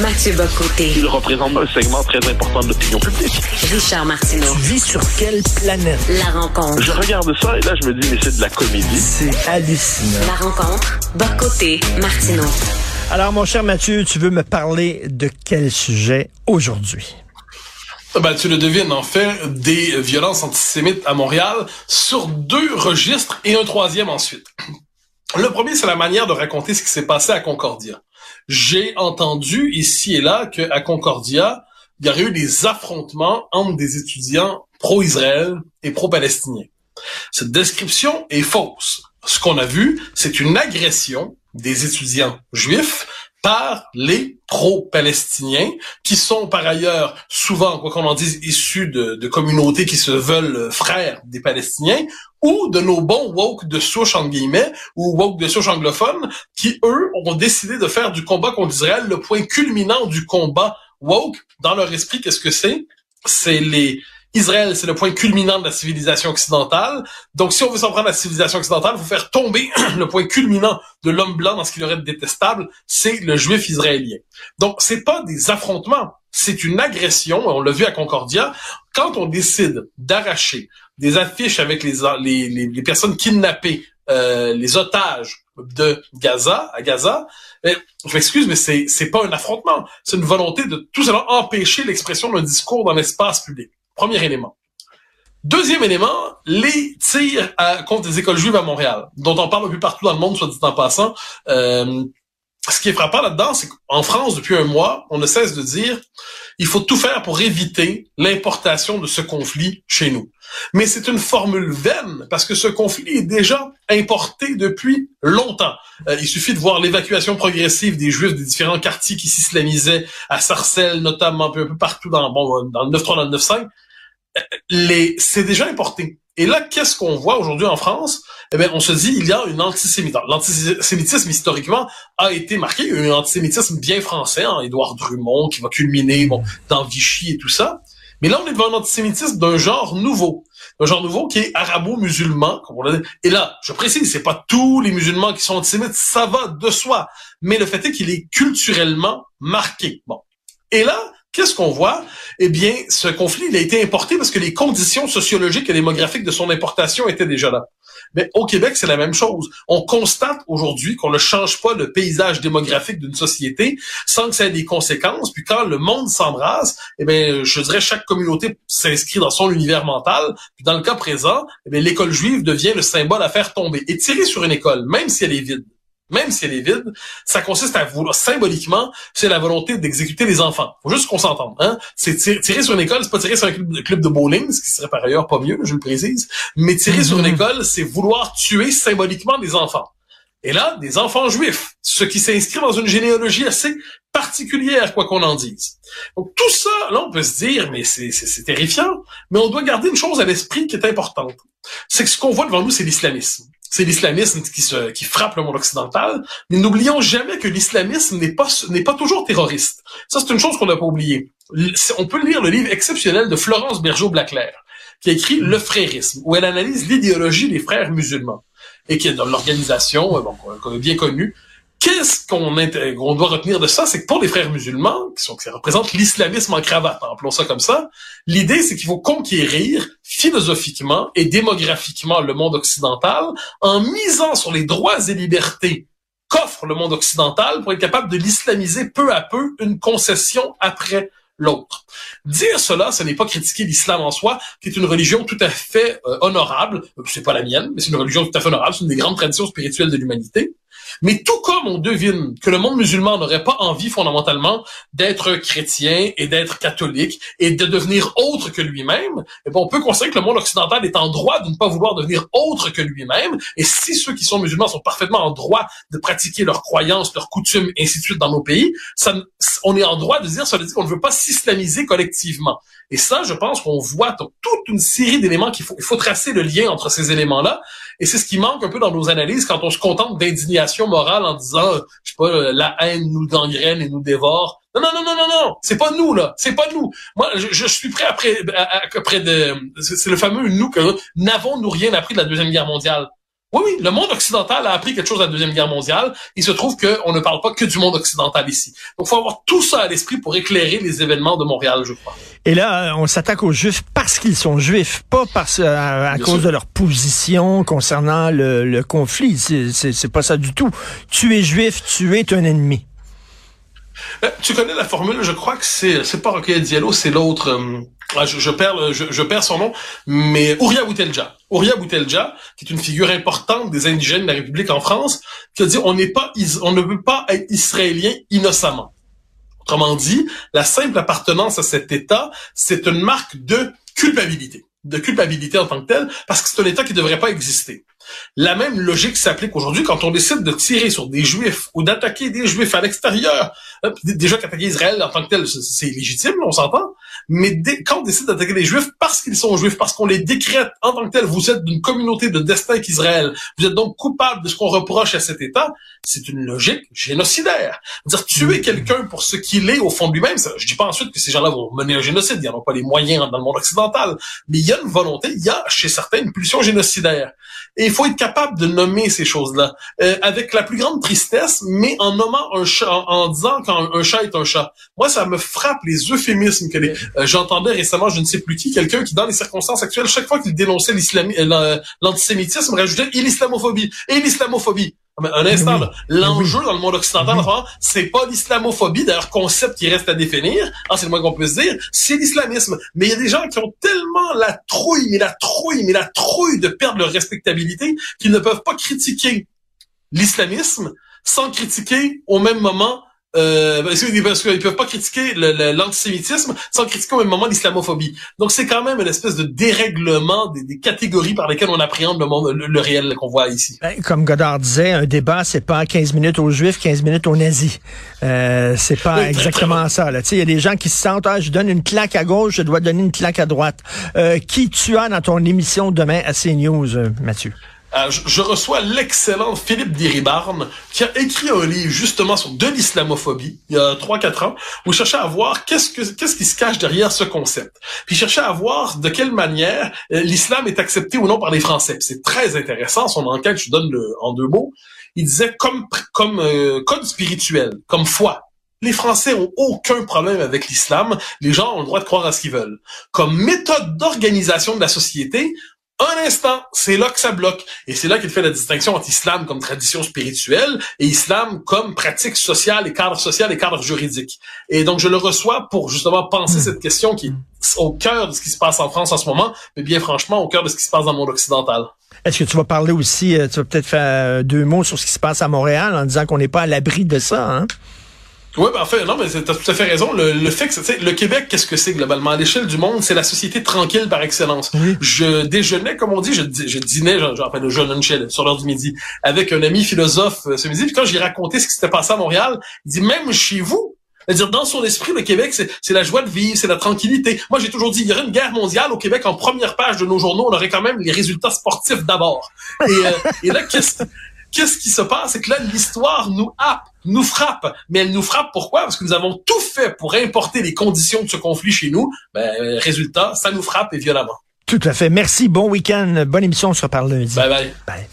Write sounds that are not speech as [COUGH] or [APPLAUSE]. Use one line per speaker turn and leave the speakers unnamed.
Mathieu Bocoté.
Il représente un segment très important de l'opinion publique.
Richard Martineau.
Tu vis sur quelle planète?
La rencontre.
Je regarde ça et là, je me dis, mais c'est de la comédie.
C'est hallucinant.
La rencontre. Bocoté. Martineau.
Alors, mon cher Mathieu, tu veux me parler de quel sujet aujourd'hui?
Ben, tu le devines, en fait, des violences antisémites à Montréal sur deux registres et un troisième ensuite. Le premier, c'est la manière de raconter ce qui s'est passé à Concordia. J'ai entendu ici et là qu'à Concordia, il y aurait eu des affrontements entre des étudiants pro-Israël et pro-palestiniens. Cette description est fausse. Ce qu'on a vu, c'est une agression des étudiants juifs par les pro-palestiniens, qui sont par ailleurs souvent, quoi qu'on en dise, issus de, communautés qui se veulent frères des Palestiniens, ou de nos bons woke de souche, guillemets, ou woke de souche anglophone, qui, eux, ont décidé de faire du combat contre Israël le point culminant du combat woke. Dans leur esprit, qu'est-ce que c'est? C'est les Israël, c'est le point culminant de la civilisation occidentale. Donc, si on veut s'en prendre à la civilisation occidentale, il faut faire tomber [CLEARS THROAT] le point culminant de l'homme blanc dans ce qu'il aurait de détestable, c'est le juif israélien. Donc, c'est pas des affrontements, c'est une agression. On l'a vu à Concordia. Quand on décide d'arracher des affiches avec les, les, les, personnes kidnappées, euh, les otages de Gaza, à Gaza, eh, je m'excuse, mais c'est, c'est pas un affrontement. C'est une volonté de tout simplement empêcher l'expression d'un discours dans l'espace public. Premier élément. Deuxième élément, les tirs à, contre des écoles juives à Montréal, dont on parle un peu partout dans le monde, soit dit en passant. Euh, ce qui est frappant là-dedans, c'est qu'en France, depuis un mois, on ne cesse de dire il faut tout faire pour éviter l'importation de ce conflit chez nous. Mais c'est une formule vaine parce que ce conflit est déjà importé depuis longtemps. Euh, il suffit de voir l'évacuation progressive des Juifs des différents quartiers qui s'islamisaient à Sarcelles, notamment un peu, partout dans, bon, dans le 9-3, dans le 9-5. Les, c'est déjà importé. Et là, qu'est-ce qu'on voit aujourd'hui en France? Eh bien, on se dit, il y a une antisémitisme. L'antisémitisme, historiquement, a été marqué. Il y a eu un antisémitisme bien français, hein, Édouard Drummond, qui va culminer bon, dans Vichy et tout ça. Mais là, on est devant un antisémitisme d'un genre nouveau. Un genre nouveau qui est arabo-musulman, comme on l'a dit. Et là, je précise, c'est pas tous les musulmans qui sont antisémites, ça va de soi. Mais le fait est qu'il est culturellement marqué. Bon. Et là, Qu'est-ce qu'on voit? Eh bien, ce conflit, il a été importé parce que les conditions sociologiques et démographiques de son importation étaient déjà là. Mais au Québec, c'est la même chose. On constate aujourd'hui qu'on ne change pas le paysage démographique d'une société sans que ça ait des conséquences. Puis quand le monde s'embrasse, eh bien, je dirais chaque communauté s'inscrit dans son univers mental. Puis dans le cas présent, eh l'école juive devient le symbole à faire tomber. Et tirer sur une école, même si elle est vide, même si elle est vide, ça consiste à vouloir, symboliquement, c'est la volonté d'exécuter les enfants. Faut juste qu'on s'entende. Hein? C'est tirer, sur une école, c'est pas tirer sur un club de, bowling, ce qui serait par ailleurs pas mieux, je le précise. Mais tirer sur une mhm. école, c'est vouloir tuer symboliquement des enfants. Et là, des enfants juifs, ce qui s'inscrit dans une généalogie assez particulière, quoi qu'on en dise. Donc tout ça, là, on peut se dire, mais c'est terrifiant, mais on doit garder une chose à l'esprit qui est importante. C'est que ce qu'on voit devant nous, c'est l'islamisme c'est l'islamisme qui, se, frappe le monde occidental. Mais n'oublions jamais que l'islamisme n'est pas, toujours terroriste. Ça, c'est une chose qu'on n'a pas oubliée. On peut lire le livre exceptionnel de Florence Bergeau-Blaclair, qui a écrit Le frérisme, où elle analyse l'idéologie des frères musulmans, et qui est dans l'organisation, euh, bien connue, Qu'est-ce qu'on doit retenir de ça? C'est que pour les frères musulmans, qui, sont, qui représentent l'islamisme en cravate, appelons ça comme ça, l'idée c'est qu'il faut conquérir philosophiquement et démographiquement le monde occidental en misant sur les droits et libertés qu'offre le monde occidental pour être capable de l'islamiser peu à peu, une concession après l'autre. Dire cela, ce n'est pas critiquer l'islam en soi, qui est une religion tout à fait euh, honorable. C'est pas la mienne, mais c'est une religion tout à fait honorable. C'est une des grandes traditions spirituelles de l'humanité. Mais tout comme on devine que le monde musulman n'aurait pas envie fondamentalement d'être chrétien et d'être catholique et de devenir autre que lui-même, eh ben, on peut considérer que le monde occidental est en droit de ne pas vouloir devenir autre que lui-même. Et si ceux qui sont musulmans sont parfaitement en droit de pratiquer leurs croyances, leurs coutumes, ainsi de suite dans nos pays, ça, on est en droit de dire, ça veut dire qu'on ne veut pas s'islamiser collectivement. Et ça, je pense qu'on voit toute une série d'éléments qu'il faut, il faut tracer le lien entre ces éléments-là. Et c'est ce qui manque un peu dans nos analyses quand on se contente d'indignation morale en disant, je sais pas, la haine nous gangrène et nous dévore. Non, non, non, non, non, non, c'est pas nous là, c'est pas nous. Moi, je, suis prêt après, après de, c'est le fameux nous que n'avons-nous rien appris de la deuxième guerre mondiale? Oui, oui, le monde occidental a appris quelque chose à la Deuxième Guerre mondiale. Il se trouve qu'on ne parle pas que du monde occidental ici. Donc, il faut avoir tout ça à l'esprit pour éclairer les événements de Montréal, je crois.
Et là, on s'attaque aux Juifs parce qu'ils sont Juifs, pas parce à, à cause sûr. de leur position concernant le, le conflit. C'est pas ça du tout. Tu es Juif, tu es un ennemi.
Euh, tu connais la formule, je crois que c'est c'est pas Roquet Diallo, c'est l'autre. Euh, je, je, perds je, je, perds son nom, mais Ouria Boutelja. Ouria Boutelja, qui est une figure importante des indigènes de la République en France, qui a dit on n'est pas on ne peut pas être israélien innocemment. Autrement dit, la simple appartenance à cet État, c'est une marque de culpabilité de culpabilité en tant que telle, parce que c'est un État qui ne devrait pas exister. La même logique s'applique aujourd'hui quand on décide de tirer sur des Juifs ou d'attaquer des Juifs à l'extérieur. Déjà qu'attaquer Israël en tant que tel, c'est légitime, on s'entend. Mais dès, quand on décide d'attaquer des Juifs parce qu'ils sont Juifs, parce qu'on les décrète en tant que tel, vous êtes d'une communauté de destin qu'Israël, vous êtes donc coupable de ce qu'on reproche à cet État, c'est une logique génocidaire. Dire tuer quelqu'un pour ce qu'il est au fond de lui-même, je dis pas ensuite que ces gens-là vont mener un génocide, ils n'en ont pas les moyens dans le monde occidental, mais il y a une volonté, il y a chez certains une pulsion génocidaire. Et il faut être capable de nommer ces choses-là euh, avec la plus grande tristesse, mais en nommant un chat, en, en disant qu'un un chat est un chat. Moi, ça me frappe les euphémismes que les, euh, j'entendais récemment, je ne sais plus qui, quelqu'un qui, dans les circonstances actuelles, chaque fois qu'il dénonçait l'antisémitisme, rajoutait et l'islamophobie et l'islamophobie. Un instant, oui. l'enjeu oui. dans le monde occidental, oui. c'est pas l'islamophobie, d'ailleurs, concept qui reste à définir, ah, c'est le moins qu'on puisse dire, c'est l'islamisme. Mais il y a des gens qui ont tellement la trouille, mais la trouille, mais la trouille de perdre leur respectabilité qu'ils ne peuvent pas critiquer l'islamisme sans critiquer au même moment euh, parce qu'ils peuvent pas critiquer l'antisémitisme sans critiquer au même moment l'islamophobie. Donc c'est quand même une espèce de dérèglement des, des, catégories par lesquelles on appréhende le monde, le, le réel qu'on voit ici.
Ben, comme Godard disait, un débat c'est pas 15 minutes aux juifs, 15 minutes aux nazis. Euh, c'est pas oui, exactement ça. Il y a des gens qui se sentent, ah, je donne une claque à gauche, je dois donner une claque à droite. Euh, qui tu as dans ton émission demain à CNews, euh, Mathieu?
Euh, je, reçois l'excellent Philippe Diribarne qui a écrit un livre justement sur de l'islamophobie il y a 3-4 ans où il cherchait à voir qu'est-ce que qu'est-ce qui se cache derrière ce concept. Puis il cherchait à voir de quelle manière euh, l'islam est accepté ou non par les Français. C'est très intéressant son enquête, je donne le, en deux mots. Il disait comme comme euh, code spirituel, comme foi. Les Français ont aucun problème avec l'islam. Les gens ont le droit de croire à ce qu'ils veulent. Comme méthode d'organisation de la société, un instant, c'est là que ça bloque. Et c'est là qu'il fait la distinction entre islam comme tradition spirituelle et islam comme pratique sociale et cadre social et cadre juridique. Et donc, je le reçois pour justement penser mmh. cette question qui est au cœur de ce qui se passe en France en ce moment, mais bien franchement au cœur de ce qui se passe dans le monde occidental.
Est-ce que tu vas parler aussi, tu vas peut-être faire deux mots sur ce qui se passe à Montréal en disant qu'on n'est pas à l'abri de ça, hein?
Oui, ben, en fait, non, mais tu as tout à fait raison. Le, le fait que, le Québec, qu'est-ce que c'est globalement? À l'échelle du monde, c'est la société tranquille par excellence. Oui. Je déjeunais, comme on dit, je, je dînais, genre, genre le jeune sur l'heure du midi, avec un ami philosophe ce midi. Puis quand j'ai raconté ce qui s'était passé à Montréal, il dit, même chez vous, c'est-à-dire, dans son esprit, le Québec, c'est la joie de vivre, c'est la tranquillité. Moi, j'ai toujours dit, il y aurait une guerre mondiale au Québec, en première page de nos journaux, on aurait quand même les résultats sportifs d'abord. Et, euh, et là, qu'est-ce qu'est-ce qui se passe? C'est que là, l'histoire nous happe, nous frappe. Mais elle nous frappe pourquoi? Parce que nous avons tout fait pour importer les conditions de ce conflit chez nous. Ben, résultat, ça nous frappe et violemment.
Tout à fait. Merci. Bon week-end. Bonne émission. On se reparle lundi.
Bye bye.
Bye.